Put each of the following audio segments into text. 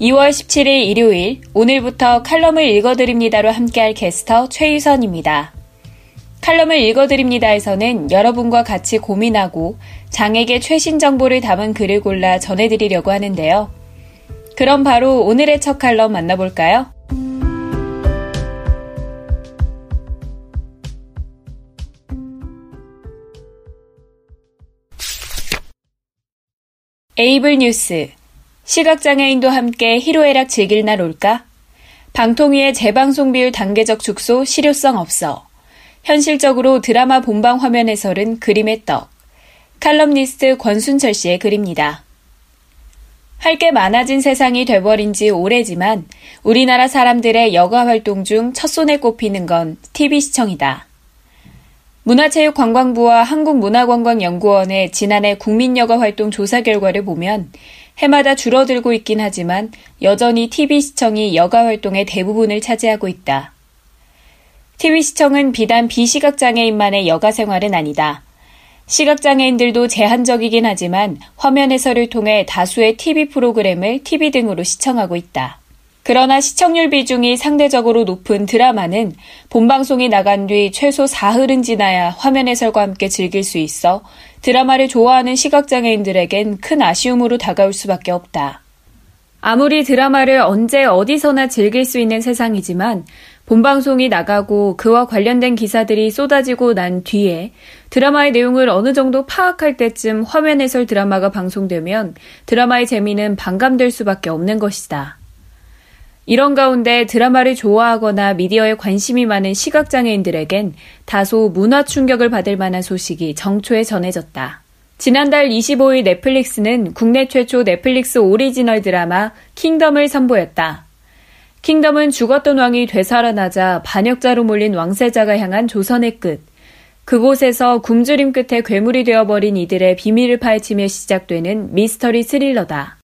2월 17일 일요일 오늘부터 칼럼을 읽어드립니다로 함께할 게스터 최유선입니다. 칼럼을 읽어드립니다에서는 여러분과 같이 고민하고 장에게 최신 정보를 담은 글을 골라 전해드리려고 하는데요. 그럼 바로 오늘의 첫 칼럼 만나볼까요? 에이블 뉴스 시각장애인도 함께 희로애락 즐길 날 올까? 방통위의 재방송 비율 단계적 축소 실효성 없어. 현실적으로 드라마 본방 화면 해설은 그림의 떡. 칼럼니스트 권순철 씨의 글입니다. 할 게 많아진 세상이 돼버린 지 오래지만 우리나라 사람들의 여가 활동 중 첫손에 꼽히는 건 TV 시청이다. 문화체육관광부와 한국문화관광연구원의 지난해 국민여가 활동 조사 결과를 보면 해마다 줄어들고 있긴 하지만 여전히 TV 시청이 여가 활동의 대부분을 차지하고 있다. TV 시청은 비단 비시각장애인만의 여가 생활은 아니다. 시각장애인들도 제한적이긴 하지만 화면 해설을 통해 다수의 TV 프로그램을 TV 등으로 시청하고 있다. 그러나 시청률 비중이 상대적으로 높은 드라마는 본방송이 나간 뒤 최소 사흘은 지나야 화면 해설과 함께 즐길 수 있어 드라마를 좋아하는 시각장애인들에겐 큰 아쉬움으로 다가올 수밖에 없다. 아무리 드라마를 언제 어디서나 즐길 수 있는 세상이지만 본방송이 나가고 그와 관련된 기사들이 쏟아지고 난 뒤에 드라마의 내용을 어느 정도 파악할 때쯤 화면 해설 드라마가 방송되면 드라마의 재미는 반감될 수밖에 없는 것이다. 이런 가운데 드라마를 좋아하거나 미디어에 관심이 많은 시각장애인들에겐 다소 문화 충격을 받을 만한 소식이 정초에 전해졌다. 지난달 25일 넷플릭스는 국내 최초 넷플릭스 오리지널 드라마 킹덤을 선보였다. 킹덤은 죽었던 왕이 되살아나자 반역자로 몰린 왕세자가 향한 조선의 끝. 그곳에서 굶주림 끝에 괴물이 되어버린 이들의 비밀을 파헤치며 시작되는 미스터리 스릴러다.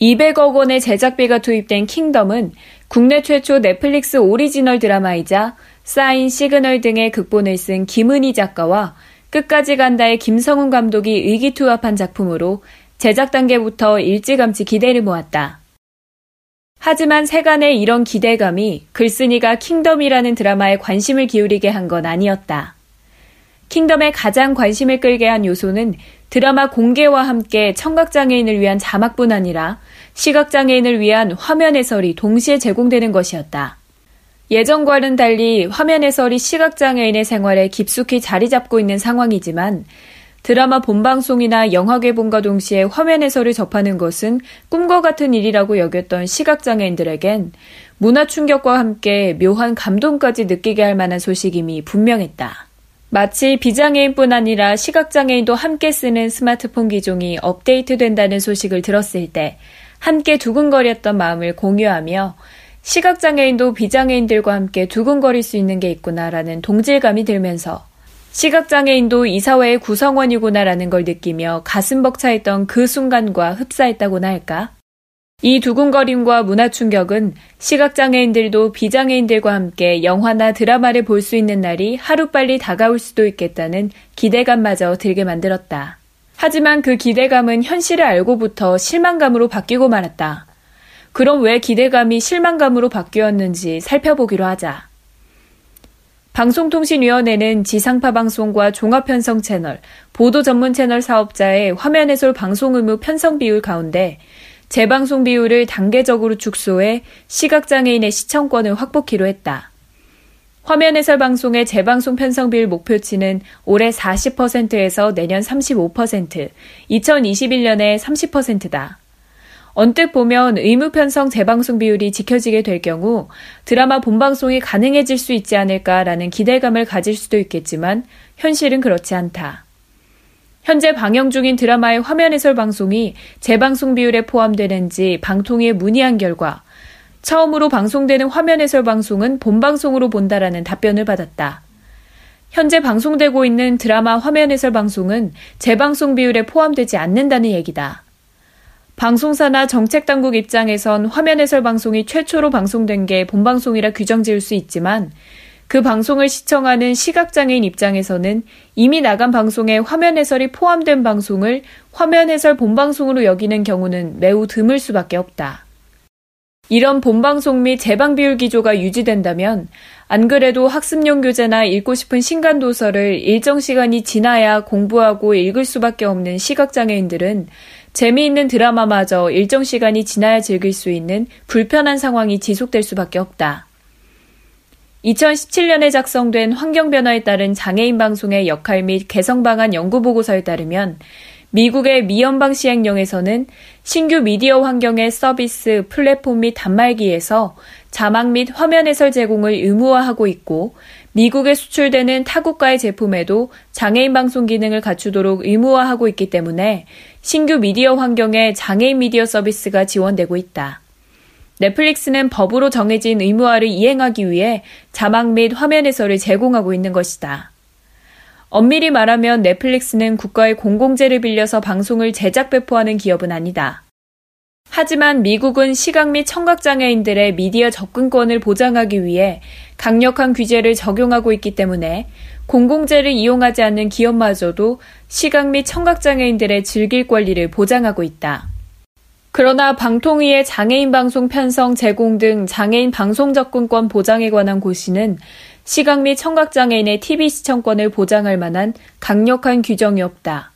200억 원의 제작비가 투입된 킹덤은 국내 최초 넷플릭스 오리지널 드라마이자 사인 시그널 등의 극본을 쓴 김은희 작가와 끝까지 간다의 김성훈 감독이 의기투합한 작품으로 제작 단계부터 일찌감치 기대를 모았다. 하지만 세간의 이런 기대감이 글쓴이가 킹덤이라는 드라마에 관심을 기울이게 한 건 아니었다. 킹덤에 가장 관심을 끌게 한 요소는 드라마 공개와 함께 청각장애인을 위한 자막뿐 아니라 시각장애인을 위한 화면 해설이 동시에 제공되는 것이었다. 예전과는 달리 화면 해설이 시각장애인의 생활에 깊숙이 자리 잡고 있는 상황이지만 드라마 본방송이나 영화 개봉과 동시에 화면 해설을 접하는 것은 꿈과 같은 일이라고 여겼던 시각장애인들에겐 문화 충격과 함께 묘한 감동까지 느끼게 할 만한 소식임이 분명했다. 마치 비장애인뿐 아니라 시각장애인도 함께 쓰는 스마트폰 기종이 업데이트 된다는 소식을 들었을 때 함께 두근거렸던 마음을 공유하며 시각장애인도 비장애인들과 함께 두근거릴 수 있는 게 있구나라는 동질감이 들면서 시각장애인도 이 사회의 구성원이구나라는 걸 느끼며 가슴 벅차했던 그 순간과 흡사했다고나 할까? 이 두근거림과 문화 충격은 시각장애인들도 비장애인들과 함께 영화나 드라마를 볼 수 있는 날이 하루빨리 다가올 수도 있겠다는 기대감마저 들게 만들었다. 하지만 그 기대감은 현실을 알고부터 실망감으로 바뀌고 말았다. 그럼 왜 기대감이 실망감으로 바뀌었는지 살펴보기로 하자. 방송통신위원회는 지상파 방송과 종합편성 채널, 보도 전문 채널 사업자의 화면 해설 방송 의무 편성 비율 가운데 재방송 비율을 단계적으로 축소해 시각장애인의 시청권을 확보키로 했다. 화면 해설 방송의 재방송 편성 비율 목표치는 올해 40%에서 내년 35%, 2021년에 30%다. 언뜻 보면 의무 편성 재방송 비율이 지켜지게 될 경우 드라마 본방송이 가능해질 수 있지 않을까라는 기대감을 가질 수도 있겠지만 현실은 그렇지 않다. 현재 방영 중인 드라마의 화면 해설 방송이 재방송 비율에 포함되는지 방통위에 문의한 결과 처음으로 방송되는 화면 해설 방송은 본방송으로 본다라는 답변을 받았다. 현재 방송되고 있는 드라마 화면 해설 방송은 재방송 비율에 포함되지 않는다는 얘기다. 방송사나 정책당국 입장에선 화면 해설 방송이 최초로 방송된 게 본방송이라 규정 지을 수 있지만 그 방송을 시청하는 시각장애인 입장에서는 이미 나간 방송에 화면 해설이 포함된 방송을 화면 해설 본방송으로 여기는 경우는 매우 드물 수밖에 없다. 이런 본방송 및 재방 비율 기조가 유지된다면 안 그래도 학습용 교재나 읽고 싶은 신간 도서를 일정 시간이 지나야 공부하고 읽을 수밖에 없는 시각장애인들은 재미있는 드라마마저 일정 시간이 지나야 즐길 수 있는 불편한 상황이 지속될 수밖에 없다. 2017년에 작성된 환경변화에 따른 장애인 방송의 역할 및 개성 방안 연구 보고서에 따르면 미국의 미연방 시행령에서는 신규 미디어 환경의 서비스, 플랫폼 및 단말기에서 자막 및 화면 해설 제공을 의무화하고 있고 미국에 수출되는 타국가의 제품에도 장애인 방송 기능을 갖추도록 의무화하고 있기 때문에 신규 미디어 환경에 장애인 미디어 서비스가 지원되고 있다. 넷플릭스는 법으로 정해진 의무화를 이행하기 위해 자막 및 화면 해설을 제공하고 있는 것이다. 엄밀히 말하면 넷플릭스는 국가의 공공재를 빌려서 방송을 제작 배포하는 기업은 아니다. 하지만 미국은 시각 및 청각장애인들의 미디어 접근권을 보장하기 위해 강력한 규제를 적용하고 있기 때문에 공공재를 이용하지 않는 기업마저도 시각 및 청각장애인들의 즐길 권리를 보장하고 있다. 그러나 방통위의 장애인 방송 편성 제공 등 장애인 방송 접근권 보장에 관한 고시는 시각 및 청각장애인의 TV 시청권을 보장할 만한 강력한 규정이 없다.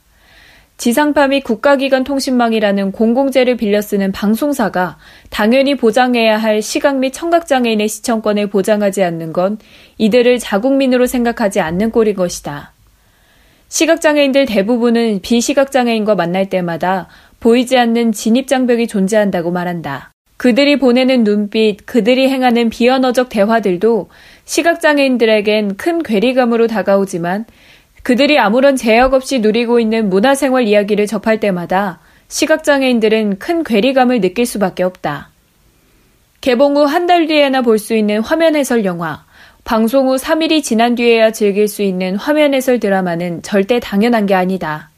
지상파 및 국가기관 통신망이라는 공공재를 빌려 쓰는 방송사가 당연히 보장해야 할 시각 및 청각장애인의 시청권을 보장하지 않는 건 이들을 자국민으로 생각하지 않는 꼴인 것이다. 시각장애인들 대부분은 비시각장애인과 만날 때마다 보이지 않는 진입장벽이 존재한다고 말한다. 그들이 보내는 눈빛, 그들이 행하는 비언어적 대화들도 시각장애인들에겐 큰 괴리감으로 다가오지만 그들이 아무런 제약 없이 누리고 있는 문화생활 이야기를 접할 때마다 시각장애인들은 큰 괴리감을 느낄 수밖에 없다. 개봉 후 한 달 뒤에나 볼 수 있는 화면 해설 영화, 방송 후 3일이 지난 뒤에야 즐길 수 있는 화면 해설 드라마는 절대 당연한 게 아니다.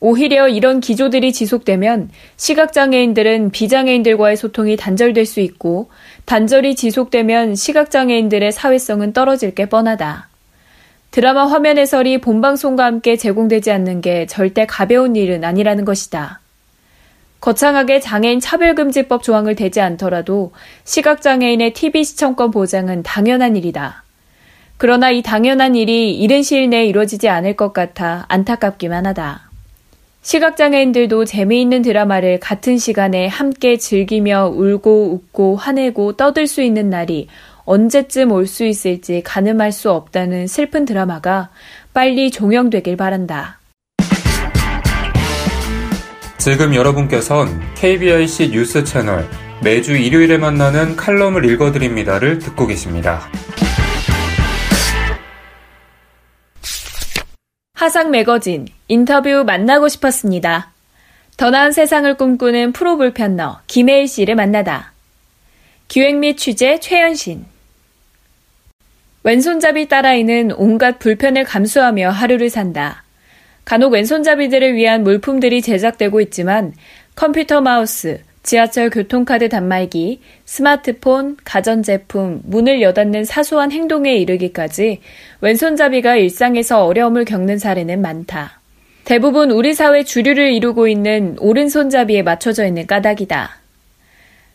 오히려 이런 기조들이 지속되면 시각장애인들은 비장애인들과의 소통이 단절될 수 있고 단절이 지속되면 시각장애인들의 사회성은 떨어질 게 뻔하다. 드라마 화면 해설이 본방송과 함께 제공되지 않는 게 절대 가벼운 일은 아니라는 것이다. 거창하게 장애인 차별금지법 조항을 대지 않더라도 시각장애인의 TV 시청권 보장은 당연한 일이다. 그러나 이 당연한 일이 이른 시일 내에 이루어지지 않을 것 같아 안타깝기만 하다. 시각장애인들도 재미있는 드라마를 같은 시간에 함께 즐기며 울고 웃고 화내고 떠들 수 있는 날이 언제쯤 올 수 있을지 가늠할 수 없다는 슬픈 드라마가 빨리 종영되길 바란다. 지금 여러분께선 KBIC 뉴스 채널 매주 일요일에 만나는 칼럼을 읽어드립니다를 듣고 계십니다. 하상 매거진 인터뷰 만나고 싶었습니다. 더 나은 세상을 꿈꾸는 프로 불편러 김혜일 씨를 만나다. 기획 및 취재 최현신 왼손잡이 딸아이는 온갖 불편을 감수하며 하루를 산다. 간혹 왼손잡이들을 위한 물품들이 제작되고 있지만 컴퓨터 마우스, 지하철 교통카드 단말기, 스마트폰, 가전제품, 문을 여닫는 사소한 행동에 이르기까지 왼손잡이가 일상에서 어려움을 겪는 사례는 많다. 대부분 우리 사회 주류를 이루고 있는 오른손잡이에 맞춰져 있는 까닭이다.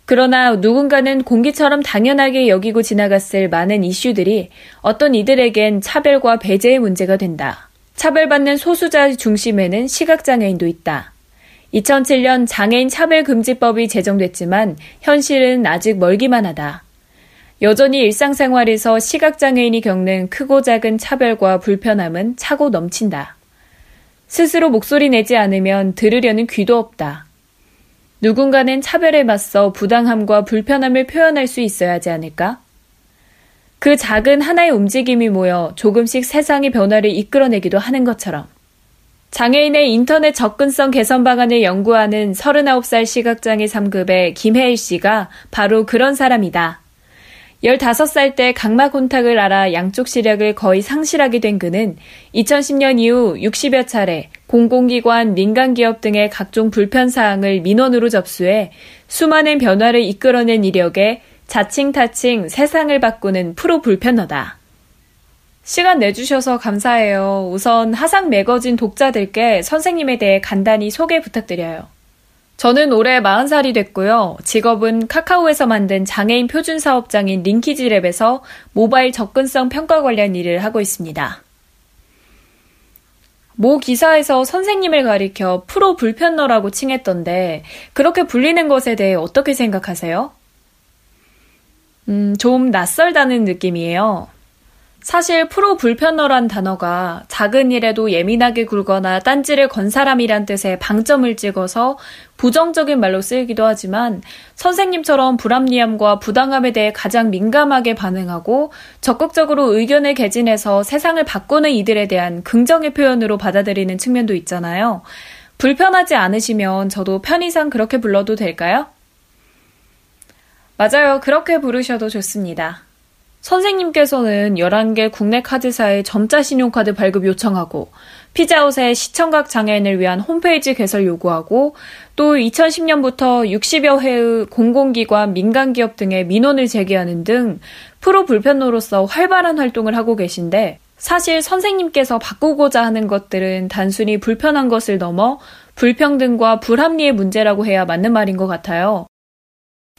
그러나 누군가는 공기처럼 당연하게 여기고 지나갔을 많은 이슈들이 어떤 이들에겐 차별과 배제의 문제가 된다. 차별받는 소수자 중심에는 시각장애인도 있다. 2007년 장애인 차별금지법이 제정됐지만 현실은 아직 멀기만 하다. 여전히 일상생활에서 시각장애인이 겪는 크고 작은 차별과 불편함은 차고 넘친다. 스스로 목소리 내지 않으면 들으려는 귀도 없다. 누군가는 차별에 맞서 부당함과 불편함을 표현할 수 있어야 하지 않을까? 그 작은 하나의 움직임이 모여 조금씩 세상의 변화를 이끌어내기도 하는 것처럼. 장애인의 인터넷 접근성 개선 방안을 연구하는 39살 시각장애 3급의 김혜일 씨가 바로 그런 사람이다. 15살 때 각막 혼탁을 알아 양쪽 시력을 거의 상실하게 된 그는 2010년 이후 60여 차례 공공기관, 민간기업 등의 각종 불편사항을 민원으로 접수해 수많은 변화를 이끌어낸 이력에 자칭타칭 세상을 바꾸는 프로 불편러다. 시간 내주셔서 감사해요. 우선 하상 매거진 독자들께 선생님에 대해 간단히 소개 부탁드려요. 저는 올해 40살이 됐고요. 직업은 카카오에서 만든 장애인 표준 사업장인 링키지랩에서 모바일 접근성 평가 관련 일을 하고 있습니다. 모 기사에서 선생님을 가리켜 프로 불편러라고 칭했던데 그렇게 불리는 것에 대해 어떻게 생각하세요? 음, 좀 낯설다는 느낌이에요. 사실 프로 불편러란 단어가 작은 일에도 예민하게 굴거나 딴지를 건 사람이란 뜻의 방점을 찍어서 부정적인 말로 쓰이기도 하지만 선생님처럼 불합리함과 부당함에 대해 가장 민감하게 반응하고 적극적으로 의견을 개진해서 세상을 바꾸는 이들에 대한 긍정의 표현으로 받아들이는 측면도 있잖아요. 불편하지 않으시면 저도 편의상 그렇게 불러도 될까요? 맞아요. 그렇게 부르셔도 좋습니다. 선생님께서는 11개 국내 카드사에 점자 신용카드 발급 요청하고 피자헛의 시청각 장애인을 위한 홈페이지 개설 요구하고 또 2010년부터 60여 회의 공공기관, 민간기업 등의 민원을 제기하는 등 프로 불편노로서 활발한 활동을 하고 계신데 사실 선생님께서 바꾸고자 하는 것들은 단순히 불편한 것을 넘어 불평등과 불합리의 문제라고 해야 맞는 말인 것 같아요.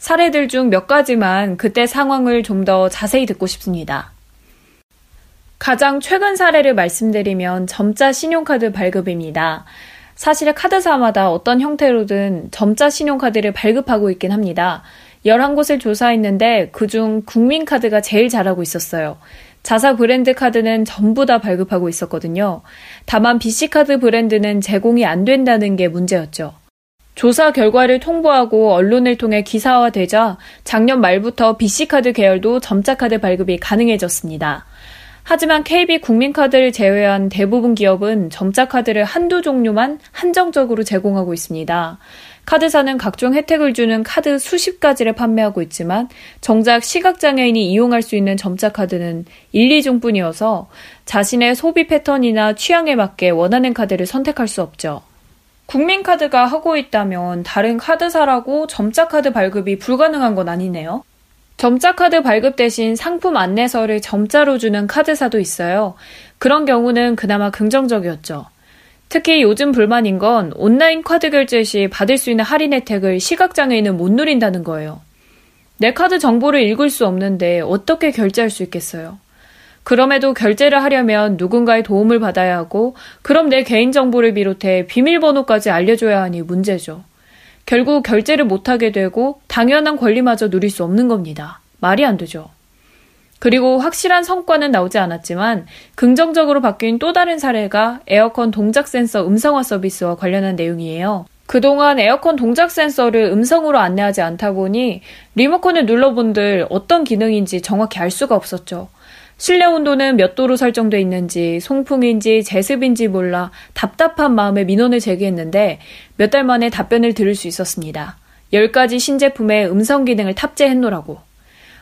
사례들 중 몇 가지만 그때 상황을 좀 더 자세히 듣고 싶습니다. 가장 최근 사례를 말씀드리면 점자 신용카드 발급입니다. 사실 카드사마다 어떤 형태로든 점자 신용카드를 발급하고 있긴 합니다. 11곳을 조사했는데 그중 국민카드가 제일 잘하고 있었어요. 자사 브랜드 카드는 전부 다 발급하고 있었거든요. 다만 BC카드 브랜드는 제공이 안 된다는 게 문제였죠. 조사 결과를 통보하고 언론을 통해 기사화되자 작년 말부터 BC카드 계열도 점자카드 발급이 가능해졌습니다. 하지만 KB 국민카드를 제외한 대부분 기업은 점자카드를 한두 종류만 한정적으로 제공하고 있습니다. 카드사는 각종 혜택을 주는 카드 수십 가지를 판매하고 있지만 정작 시각장애인이 이용할 수 있는 점자카드는 1, 2종 뿐이어서 자신의 소비 패턴이나 취향에 맞게 원하는 카드를 선택할 수 없죠. 국민카드가 하고 있다면 다른 카드사라고 점자카드 발급이 불가능한 건 아니네요. 점자카드 발급 대신 상품 안내서를 점자로 주는 카드사도 있어요. 그런 경우는 그나마 긍정적이었죠. 특히 요즘 불만인 건 온라인 카드 결제 시 받을 수 있는 할인 혜택을 시각장애인은 못 누린다는 거예요. 내 카드 정보를 읽을 수 없는데 어떻게 결제할 수 있겠어요? 그럼에도 결제를 하려면 누군가의 도움을 받아야 하고, 그럼 내 개인정보를 비롯해 비밀번호까지 알려줘야 하니 문제죠. 결국 결제를 못하게 되고, 당연한 권리마저 누릴 수 없는 겁니다. 말이 안 되죠. 그리고 확실한 성과는 나오지 않았지만, 긍정적으로 바뀐 또 다른 사례가 에어컨 동작 센서 음성화 서비스와 관련한 내용이에요. 그동안 에어컨 동작 센서를 음성으로 안내하지 않다 보니 리모컨을 눌러본들 어떤 기능인지 정확히 알 수가 없었죠. 실내 온도는 몇 도로 설정돼 있는지, 송풍인지, 제습인지 몰라 답답한 마음에 민원을 제기했는데 몇 달 만에 답변을 들을 수 있었습니다. 10가지 신제품에 음성 기능을 탑재했노라고.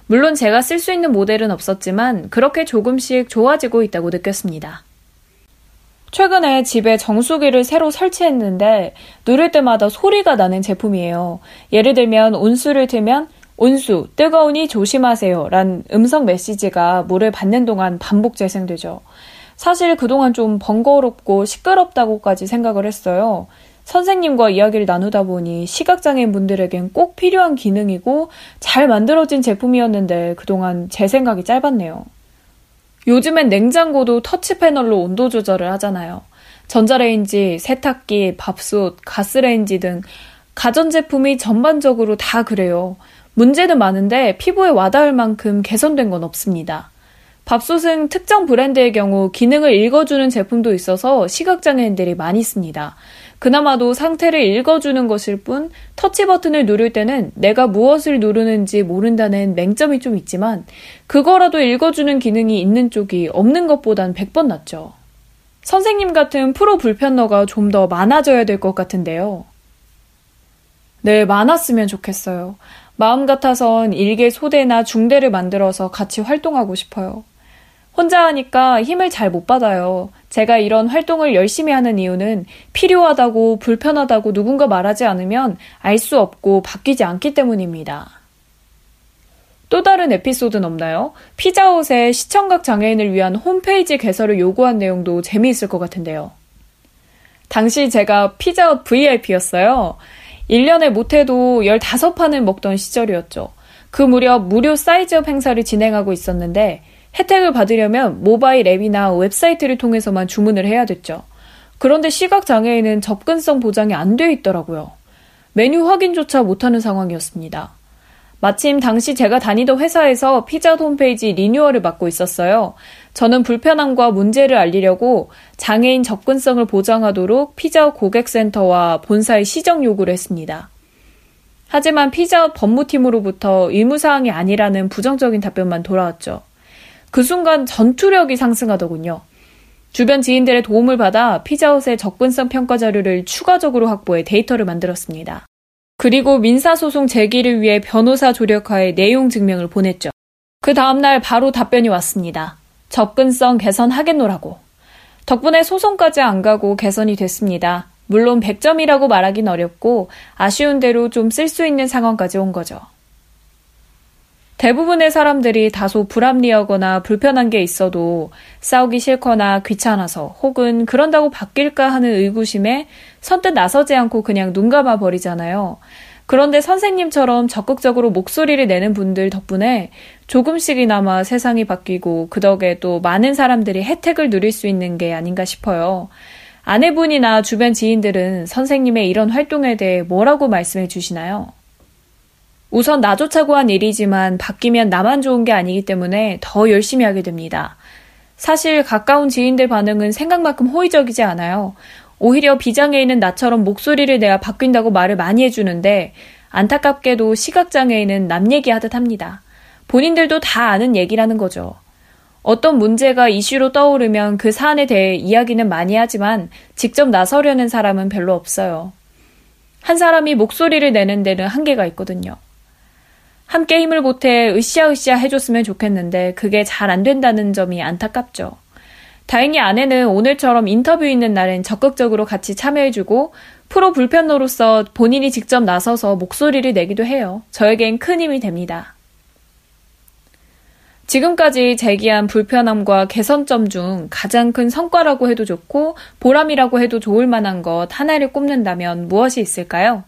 물론 제가 쓸 수 있는 모델은 없었지만 그렇게 조금씩 좋아지고 있다고 느꼈습니다. 최근에 집에 정수기를 새로 설치했는데 누를 때마다 소리가 나는 제품이에요. 예를 들면 온수를 틀면 온수, 뜨거우니 조심하세요. 란 음성 메시지가 물을 받는 동안 반복 재생되죠. 사실 그동안 좀 번거롭고 시끄럽다고까지 생각을 했어요. 선생님과 이야기를 나누다 보니 시각장애인 분들에겐 꼭 필요한 기능이고 잘 만들어진 제품이었는데 그동안 제 생각이 짧았네요. 요즘엔 냉장고도 터치 패널로 온도 조절을 하잖아요. 전자레인지, 세탁기, 밥솥, 가스레인지 등 가전제품이 전반적으로 다 그래요. 문제는 많은데 피부에 와닿을 만큼 개선된 건 없습니다. 밥솥은 특정 브랜드의 경우 기능을 읽어주는 제품도 있어서 시각장애인들이 많이 씁니다. 그나마도 상태를 읽어주는 것일 뿐 터치 버튼을 누를 때는 내가 무엇을 누르는지 모른다는 맹점이 좀 있지만 그거라도 읽어주는 기능이 있는 쪽이 없는 것보단 100번 낫죠. 선생님 같은 프로 불편러가 좀 더 많아져야 될 것 같은데요. 네, 많았으면 좋겠어요. 마음 같아선 일개 소대나 중대를 만들어서 같이 활동하고 싶어요. 혼자 하니까 힘을 잘 못 받아요. 제가 이런 활동을 열심히 하는 이유는 필요하다고 불편하다고 누군가 말하지 않으면 알 수 없고 바뀌지 않기 때문입니다. 또 다른 에피소드는 없나요? 피자헛의 시청각 장애인을 위한 홈페이지 개설을 요구한 내용도 재미있을 것 같은데요. 당시 제가 피자헛 VIP였어요. 1년에 못해도 15판을 먹던 시절이었죠. 그 무렵 무료 사이즈업 행사를 진행하고 있었는데 혜택을 받으려면 모바일 앱이나 웹사이트를 통해서만 주문을 해야 됐죠. 그런데 시각장애인은 접근성 보장이 안 되어 있더라고요. 메뉴 확인조차 못하는 상황이었습니다. 마침 당시 제가 다니던 회사에서 피자 홈페이지 리뉴얼을 맡고 있었어요. 저는 불편함과 문제를 알리려고 장애인 접근성을 보장하도록 피자 고객센터와 본사에 시정 요구를 했습니다. 하지만 피자 법무팀으로부터 의무사항이 아니라는 부정적인 답변만 돌아왔죠. 그 순간 전투력이 상승하더군요. 주변 지인들의 도움을 받아 피자헛의 접근성 평가 자료를 추가적으로 확보해 데이터를 만들었습니다. 그리고 민사소송 제기를 위해 변호사 조력하에 내용 증명을 보냈죠. 그 다음날 바로 답변이 왔습니다. 접근성 개선하겠노라고. 덕분에 소송까지 안 가고 개선이 됐습니다. 물론 100점이라고 말하긴 어렵고 아쉬운 대로 좀 쓸 수 있는 상황까지 온 거죠. 대부분의 사람들이 다소 불합리하거나 불편한 게 있어도 싸우기 싫거나 귀찮아서 혹은 그런다고 바뀔까 하는 의구심에 선뜻 나서지 않고 그냥 눈 감아 버리잖아요. 그런데 선생님처럼 적극적으로 목소리를 내는 분들 덕분에 조금씩이나마 세상이 바뀌고 그 덕에 또 많은 사람들이 혜택을 누릴 수 있는 게 아닌가 싶어요. 아내분이나 주변 지인들은 선생님의 이런 활동에 대해 뭐라고 말씀해 주시나요? 우선 나조차 구한 일이지만 바뀌면 나만 좋은 게 아니기 때문에 더 열심히 하게 됩니다. 사실 가까운 지인들 반응은 생각만큼 호의적이지 않아요. 오히려 비장애 인은 나처럼 목소리를 내야 바뀐다고 말을 많이 해주는데 안타깝게도 시각장애인은 남 얘기하듯 합니다. 본인들도 다 아는 얘기라는 거죠. 어떤 문제가 이슈로 떠오르면 그 사안에 대해 이야기는 많이 하지만 직접 나서려는 사람은 별로 없어요. 한 사람이 목소리를 내는 데는 한계가 있거든요. 함께 힘을 보태 으쌰으쌰 해줬으면 좋겠는데 그게 잘 안 된다는 점이 안타깝죠. 다행히 아내는 오늘처럼 인터뷰 있는 날엔 적극적으로 같이 참여해주고 프로 불편로로서 본인이 직접 나서서 목소리를 내기도 해요. 저에겐 큰 힘이 됩니다. 지금까지 제기한 불편함과 개선점 중 가장 큰 성과라고 해도 좋고 보람이라고 해도 좋을 만한 것 하나를 꼽는다면 무엇이 있을까요?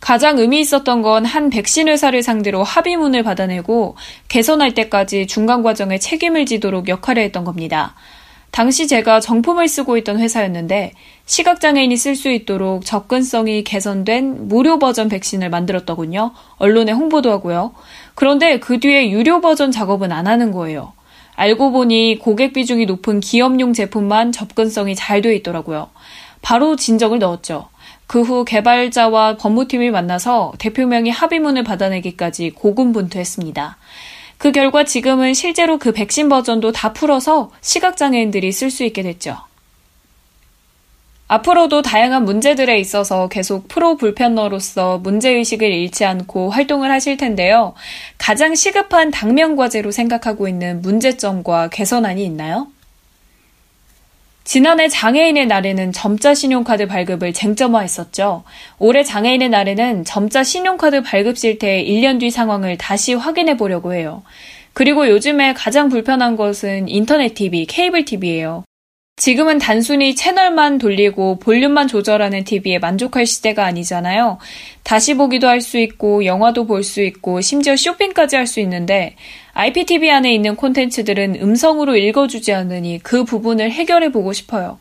가장 의미 있었던 건 한 백신 회사를 상대로 합의문을 받아내고 개선할 때까지 중간 과정에 책임을 지도록 역할을 했던 겁니다. 당시 제가 정품을 쓰고 있던 회사였는데 시각장애인이 쓸 수 있도록 접근성이 개선된 무료 버전 백신을 만들었더군요. 언론에 홍보도 하고요. 그런데 그 뒤에 유료 버전 작업은 안 하는 거예요. 알고 보니 고객 비중이 높은 기업용 제품만 접근성이 잘 돼 있더라고요. 바로 진정을 넣었죠. 그 후 개발자와 법무팀이 만나서 대표명의 합의문을 받아내기까지 고군분투했습니다. 그 결과 지금은 실제로 그 백신 버전도 다 풀어서 시각장애인들이 쓸 수 있게 됐죠. 앞으로도 다양한 문제들에 있어서 계속 프로 불편러로서 문제의식을 잃지 않고 활동을 하실 텐데요. 가장 시급한 당면 과제로 생각하고 있는 문제점과 개선안이 있나요? 지난해 장애인의 날에는 점자 신용카드 발급을 쟁점화했었죠. 올해 장애인의 날에는 점자 신용카드 발급 실태의 1년 뒤 상황을 다시 확인해 보려고 해요. 그리고 요즘에 가장 불편한 것은 인터넷 TV, 케이블 TV예요. 지금은 단순히 채널만 돌리고 볼륨만 조절하는 TV에 만족할 시대가 아니잖아요. 다시 보기도 할 수 있고, 영화도 볼 수 있고, 심지어 쇼핑까지 할 수 있는데, IPTV 안에 있는 콘텐츠들은 음성으로 읽어주지 않으니 그 부분을 해결해 보고 싶어요.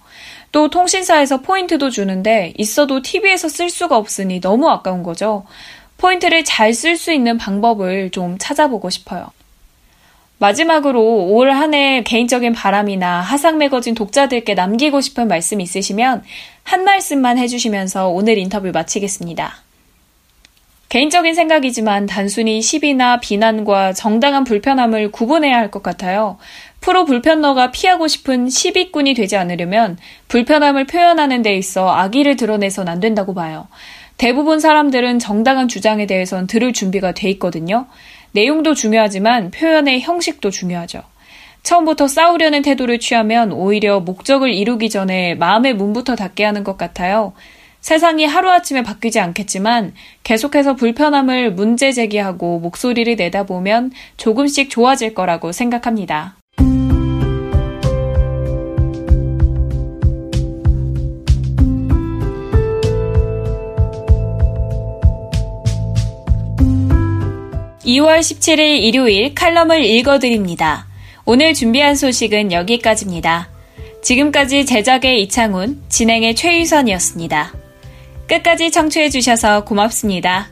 또 통신사에서 포인트도 주는데 있어도 TV에서 쓸 수가 없으니 너무 아까운 거죠. 포인트를 잘 쓸 수 있는 방법을 좀 찾아보고 싶어요. 마지막으로 올 한 해 개인적인 바람이나 하상 매거진 독자들께 남기고 싶은 말씀 있으시면 한 말씀만 해주시면서 오늘 인터뷰 마치겠습니다. 개인적인 생각이지만 단순히 시비나 비난과 정당한 불편함을 구분해야 할 것 같아요. 프로 불편러가 피하고 싶은 시비꾼이 되지 않으려면 불편함을 표현하는 데 있어 악의를 드러내선 안 된다고 봐요. 대부분 사람들은 정당한 주장에 대해선 들을 준비가 돼 있거든요. 내용도 중요하지만 표현의 형식도 중요하죠. 처음부터 싸우려는 태도를 취하면 오히려 목적을 이루기 전에 마음의 문부터 닫게 하는 것 같아요. 세상이 하루아침에 바뀌지 않겠지만 계속해서 불편함을 문제 제기하고 목소리를 내다 보면 조금씩 좋아질 거라고 생각합니다. (2월 17일) 일요일 칼럼을 읽어드립니다. 오늘 준비한 소식은 여기까지입니다. 지금까지 제작의 이창훈, 진행의 최유선이었습니다. 끝까지 청취해주셔서 고맙습니다.